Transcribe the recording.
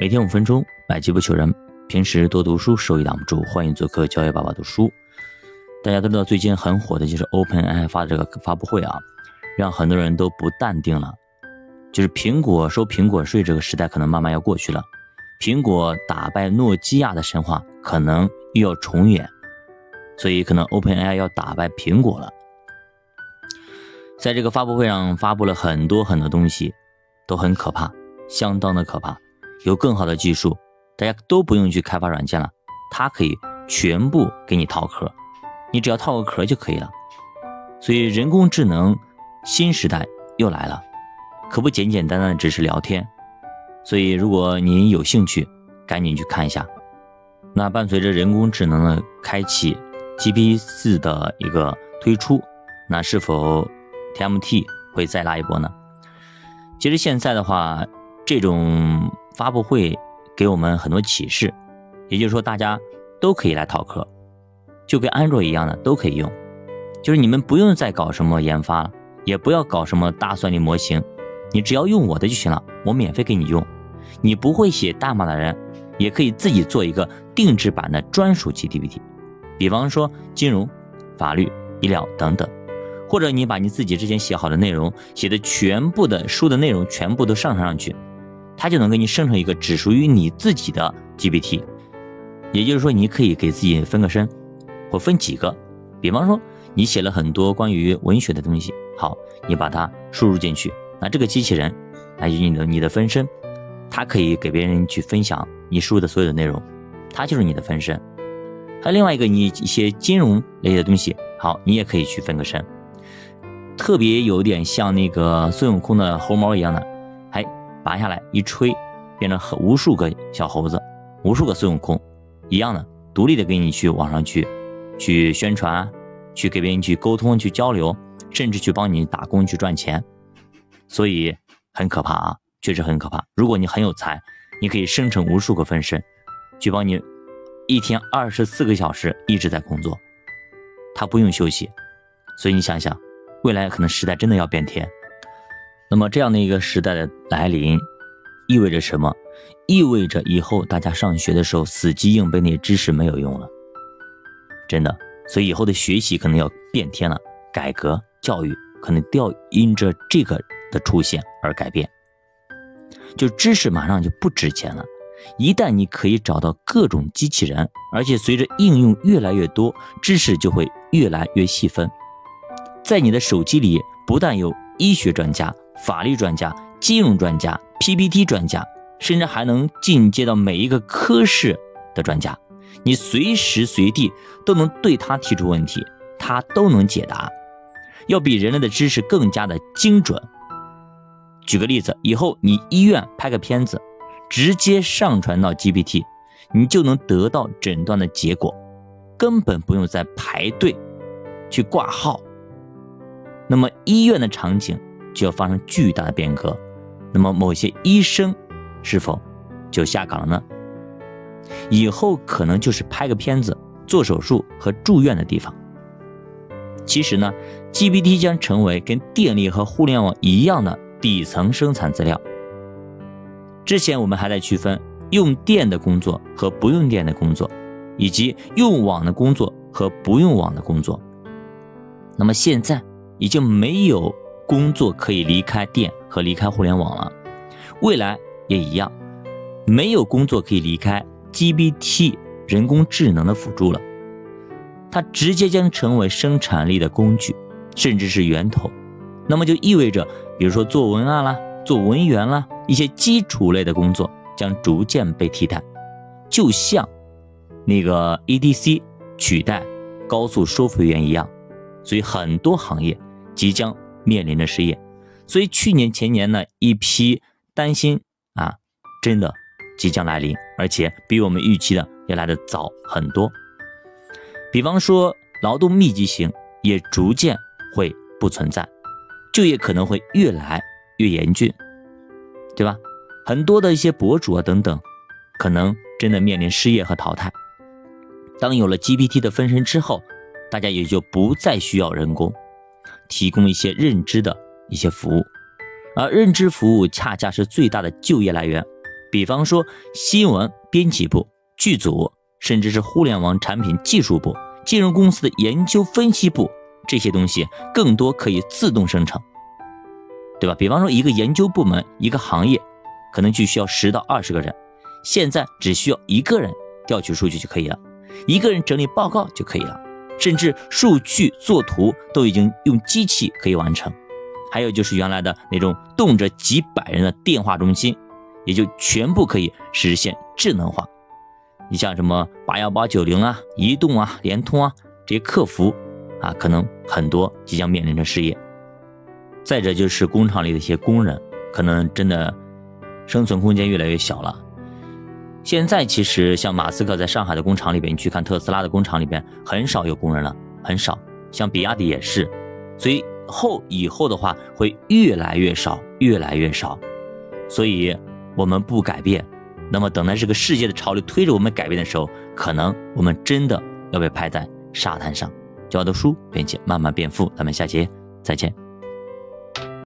每天五分钟，百机不求人。平时多读书，收益挡不住。欢迎做客教育爸爸读书。大家都知道，最近很火的就是 OpenAI 发的这个发布会啊，让很多人都不淡定了。就是苹果收苹果税这个时代可能慢慢要过去了，苹果打败诺基亚的神话可能又要重演，所以可能 OpenAI 要打败苹果了。在这个发布会上发布了很多很多东西，都很可怕，相当的可怕。有更好的技术，大家都不用去开发软件了，它可以全部给你套壳，你只要套个壳就可以了。所以人工智能新时代又来了，可不简简单单只是聊天。所以如果您有兴趣，赶紧去看一下。那伴随着人工智能的开启，G P 四的一个推出，那是否 TMT 会再拉一波呢？其实现在的话，这种。发布会给我们很多启示，也就是说，大家都可以来套课，就跟安卓一样的都可以用，就是你们不用再搞什么研发了，也不要搞什么大算力模型，你只要用我的就行了，我免费给你用。你不会写代码的人，也可以自己做一个定制版的专属 GPT，比方说金融、法律、医疗等等，或者你把你自己之前写好的内容、写的全部的书的内容全部都上传上去。它就能给你生成一个只属于你自己的 GPT，也就是说，你可以给自己分个身，或分几个。比方说，你写了很多关于文学的东西，好，你把它输入进去，那这个机器人，那就你的你的分身，它可以给别人去分享你输入的所有的内容，它就是你的分身。还有另外一个，你一些金融类的东西，好，你也可以去分个身，特别有点像那个孙悟空的猴毛一样的。拔下来一吹，变成无数个小猴子，无数个孙悟空，一样的，独立的给你去网上去，去宣传，去给别人去沟通、去交流，甚至去帮你打工去赚钱，所以很可怕啊，确实很可怕。如果你很有才，你可以生成无数个分身，去帮你一天二十四个小时一直在工作，他不用休息，所以你想想，未来可能时代真的要变天。那么这样的一个时代的来临，意味着什么？意味着以后大家上学的时候死记硬背那些知识没有用了，真的。所以以后的学习可能要变天了，改革教育可能都要因着这个的出现而改变。就知识马上就不值钱了，一旦你可以找到各种机器人，而且随着应用越来越多，知识就会越来越细分。在你的手机里，不但有医学专家。法律专家、金融专家、PPT 专家，甚至还能进阶到每一个科室的专家，你随时随地都能对他提出问题，他都能解答，要比人类的知识更加的精准。举个例子，以后你医院拍个片子，直接上传到 GPT，你就能得到诊断的结果，根本不用再排队去挂号。那么医院的场景。就要发生巨大的变革，那么某些医生是否就下岗了呢？以后可能就是拍个片子、做手术和住院的地方。其实呢，GPT 将成为跟电力和互联网一样的底层生产资料。之前我们还在区分用电的工作和不用电的工作，以及用网的工作和不用网的工作。那么现在已经没有。工作可以离开电和离开互联网了，未来也一样，没有工作可以离开 GPT 人工智能的辅助了，它直接将成为生产力的工具，甚至是源头。那么就意味着，比如说做文案啦、做文员啦，一些基础类的工作将逐渐被替代，就像那个 EDC 取代高速收费员一样，所以很多行业即将。面临着失业，所以去年前年呢，一批担心啊，真的即将来临，而且比我们预期的要来的早很多。比方说，劳动密集型也逐渐会不存在，就业可能会越来越严峻，对吧？很多的一些博主啊等等，可能真的面临失业和淘汰。当有了 GPT 的分身之后，大家也就不再需要人工。提供一些认知的一些服务，而认知服务恰恰是最大的就业来源。比方说新闻编辑部、剧组，甚至是互联网产品技术部、金融公司的研究分析部，这些东西更多可以自动生成，对吧？比方说一个研究部门、一个行业，可能就需要十到二十个人，现在只需要一个人调取数据就可以了，一个人整理报告就可以了，甚至数据作图都已经用机器可以完成。还有就是原来的那种动辄几百人的电话中心。也就全部可以实现智能化。你像什么八幺八九零啊、移动啊、联通啊这些客服啊，可能很多即将面临着失业。再者就是工厂里的一些工人，可能真的生存空间越来越小了。现在其实像马斯克在上海的工厂里边，你去看特斯拉的工厂里边，很少有工人了，很少。像比亚迪也是，所以后以后的话会越来越少，越来越少。所以。我们不改变，那么等待这个世界的潮流推着我们改变的时候，可能我们真的要被拍在沙滩上。教的书，并且慢慢变富。咱们下节再见。